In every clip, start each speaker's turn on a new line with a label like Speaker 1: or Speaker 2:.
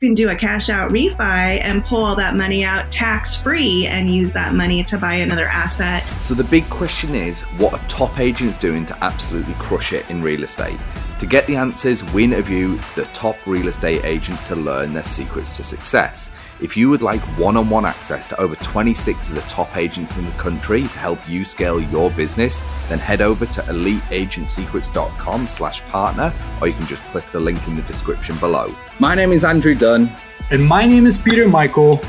Speaker 1: can do a cash out refi and pull all that money out tax free and use that money to buy another asset.
Speaker 2: So the big question is what are top agents doing to absolutely crush it in real estate? To get the answers, we interview the top real estate agents to learn their secrets to success. If you would like one-on-one access to over 26 of the top agents in the country to help you scale your business, then head over to eliteagentsecrets.com slash partner, or you can just click the link in the description below.
Speaker 3: My name is Andrew Dunn.
Speaker 4: And my name is Peter Michael.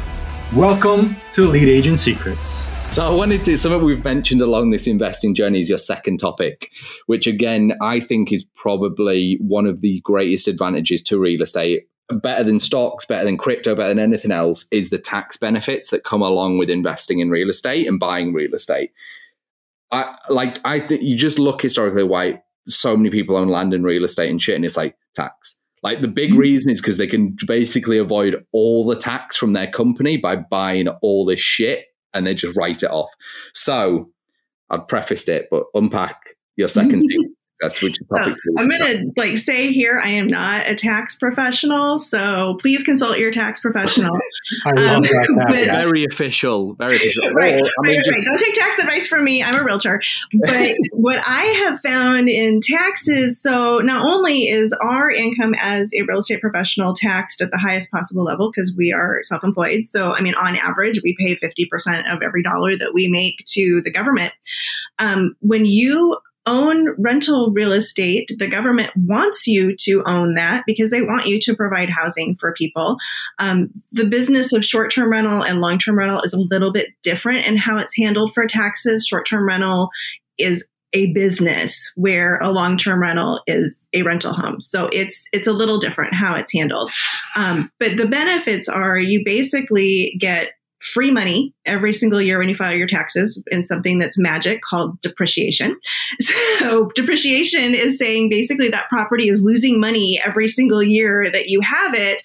Speaker 4: Welcome to Elite Agent Secrets.
Speaker 3: So I wanted to something we've mentioned along this investing journey is your second topic, which again I think is probably one of the greatest advantages to real estate. Better than stocks, better than crypto, better than anything else is the tax benefits that come along with investing in real estate and buying real estate. I like I think you just look historically why so many people own land and real estate and shit, and it's like tax. Like the big mm-hmm. reason is because they can basically avoid all the tax from their company by buying all this shit and they just write it off. So I've prefaced it, but unpack your second that's which topic.
Speaker 1: So, I'm going to like say here, I am not a tax professional, so please consult your tax professional.
Speaker 4: I love um, that.
Speaker 2: But, very official, very official.
Speaker 1: right, right, I mean, right, just, right. Don't take tax advice from me. I'm a realtor. But what I have found in taxes, so not only is our income as a real estate professional taxed at the highest possible level because we are self-employed. So I mean, on average, we pay 50% of every dollar that we make to the government. Um, when you own rental real estate, the government wants you to own that because they want you to provide housing for people. Um, the business of short term rental and long term rental is a little bit different in how it's handled for taxes. Short term rental is a business where a long-term rental is a rental home. So it's it's a little different how it's handled. Um, but the benefits are you basically get free money every single year when you file your taxes in something that's magic called depreciation. So, depreciation is saying basically that property is losing money every single year that you have it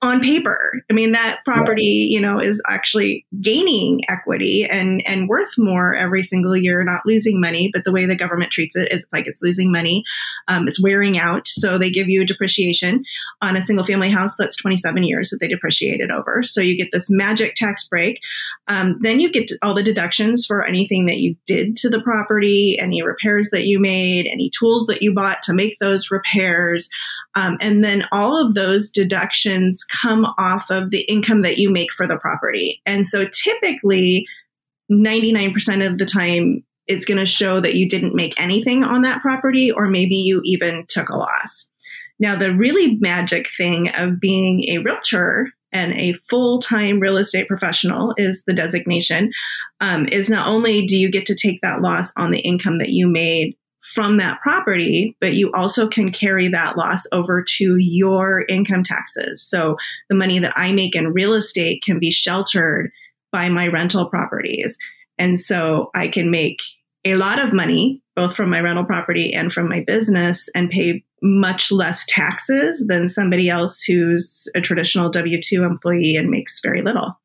Speaker 1: on paper. I mean, that property, you know, is actually gaining equity and, and worth more every single year, not losing money. But the way the government treats it is like it's losing money. Um, it's wearing out. So they give you a depreciation on a single family house that's 27 years that they depreciated over. So you get this magic tax break. Um, then you get all the deductions for anything that you did to the property, any repairs that you made, any tools that you bought to make those repairs. Um, and then all of those deductions come off of the income that you make for the property. And so typically, 99% of the time, it's going to show that you didn't make anything on that property, or maybe you even took a loss. Now, the really magic thing of being a realtor and a full time real estate professional is the designation, um, is not only do you get to take that loss on the income that you made from that property, but you also can carry that loss over to your income taxes. So the money that I make in real estate can be sheltered by my rental properties. And so I can make a lot of money, both from my rental property and from my business, and pay much less taxes than somebody else who's a traditional W 2 employee and makes very little.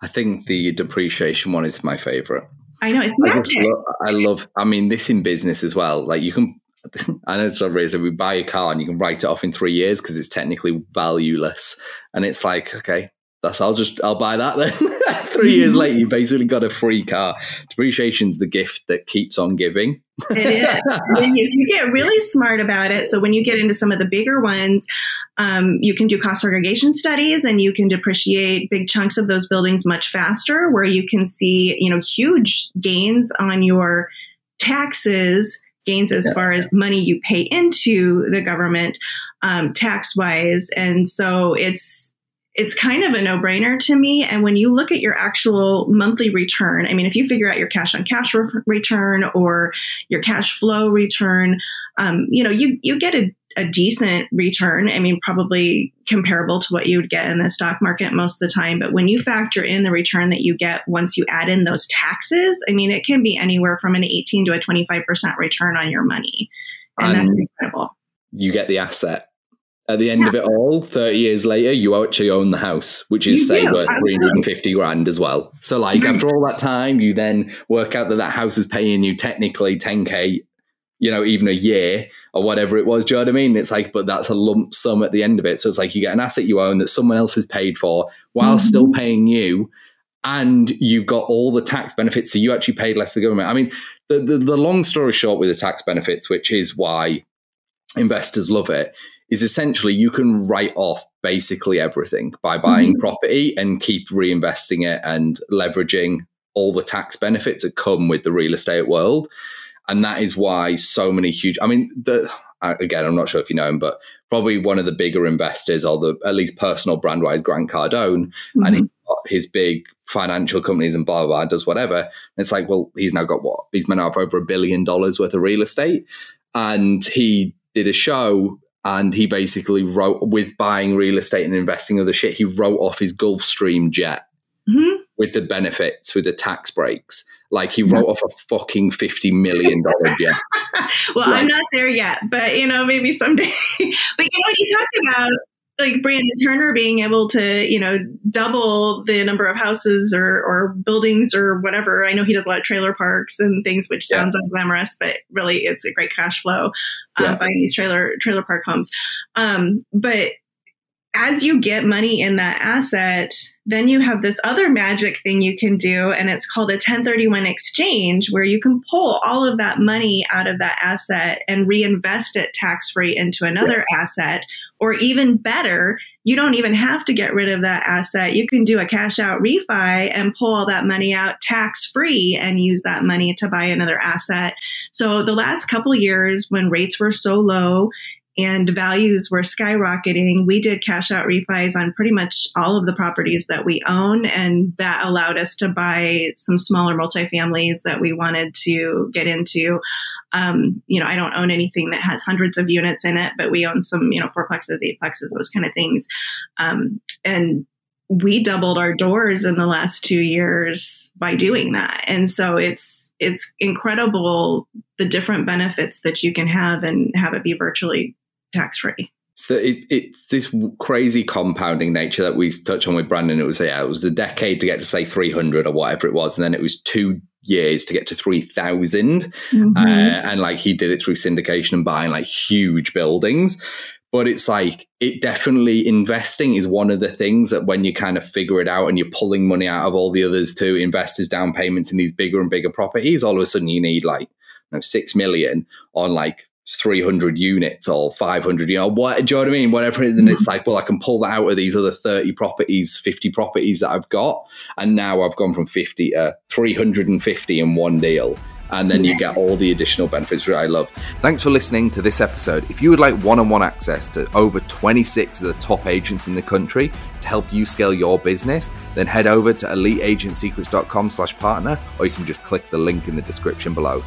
Speaker 3: I think the depreciation one is my favorite.
Speaker 1: I know it's magic.
Speaker 3: I, love, I love. I mean, this in business as well. Like you can. I know it's razor. We buy a car and you can write it off in three years because it's technically valueless, and it's like okay, that's I'll just I'll buy that then. Three years later, you basically got a free car. Depreciation's the gift that keeps on giving.
Speaker 1: It is. if you get really smart about it, so when you get into some of the bigger ones, um, you can do cost segregation studies and you can depreciate big chunks of those buildings much faster, where you can see you know huge gains on your taxes gains as far as money you pay into the government um, tax wise and so it's it's kind of a no brainer to me. And when you look at your actual monthly return, I mean, if you figure out your cash on cash re- return or your cash flow return, um, you know, you, you get a, a decent return. I mean, probably comparable to what you would get in the stock market most of the time. But when you factor in the return that you get once you add in those taxes, I mean, it can be anywhere from an 18 to a 25% return on your money. And, and that's incredible.
Speaker 3: You get the asset at the end yeah. of it all, 30 years later, you actually own the house, which is, you say, do, worth 350 grand as well. So, like, mm-hmm. after all that time, you then work out that that house is paying you technically 10K you know, even a year or whatever it was. Do you know what I mean? It's like, but that's a lump sum at the end of it. So it's like you get an asset you own that someone else has paid for while mm-hmm. still paying you. And you've got all the tax benefits. So you actually paid less to the government. I mean, the, the, the long story short with the tax benefits, which is why investors love it, is essentially you can write off basically everything by buying mm-hmm. property and keep reinvesting it and leveraging all the tax benefits that come with the real estate world and that is why so many huge. I mean, the again, I'm not sure if you know him, but probably one of the bigger investors, or the at least personal brand wise, Grant Cardone, mm-hmm. and he got his big financial companies and blah, blah blah does whatever. And it's like, well, he's now got what? He's now up over a billion dollars worth of real estate, and he did a show. And he basically wrote with buying real estate and investing other shit. He wrote off his Gulfstream jet mm-hmm. with the benefits, with the tax breaks like he wrote off a fucking fifty million dollar jet.
Speaker 1: well, like, I'm not there yet, but you know, maybe someday. but you know, what he talked about like Brandon Turner being able to, you know, double the number of houses or, or buildings or whatever. I know he does a lot of trailer parks and things, which sounds yeah. unglamorous, but really it's a great cash flow um, yeah. buying these trailer trailer park homes. Um, but as you get money in that asset, then you have this other magic thing you can do, and it's called a 1031 exchange, where you can pull all of that money out of that asset and reinvest it tax free into another yeah. asset. Or even better, you don't even have to get rid of that asset. You can do a cash out refi and pull all that money out tax free and use that money to buy another asset. So the last couple years when rates were so low and values were skyrocketing. We did cash out refis on pretty much all of the properties that we own, and that allowed us to buy some smaller multifamilies that we wanted to get into. Um, you know, I don't own anything that has hundreds of units in it, but we own some, you know, fourplexes, eightplexes, those kind of things. Um, and we doubled our doors in the last two years by doing that. And so it's it's incredible the different benefits that you can have and have it be virtually tax free.
Speaker 3: So it, it's this crazy compounding nature that we touched on with Brandon. It was yeah, it was a decade to get to say three hundred or whatever it was, and then it was two years to get to three thousand. mm mm-hmm. uh, and like he did it through syndication and buying like huge buildings. But it's like it definitely investing is one of the things that when you kind of figure it out and you're pulling money out of all the others to invest investors down payments in these bigger and bigger properties, all of a sudden you need like you know, six million on like 300 units or 500 you know what do you know what i mean? Whatever it is and it's mm-hmm. like well i can pull that out of these other 30 properties 50 properties that i've got and now i've gone from 50 to 350 in one deal and then you get all the additional benefits which i love.
Speaker 2: Thanks for listening to this episode. If you would like one-on-one access to over 26 of the top agents in the country to help you scale your business then head over to eliteagentsecrets.com slash partner or you can just click the link in the description below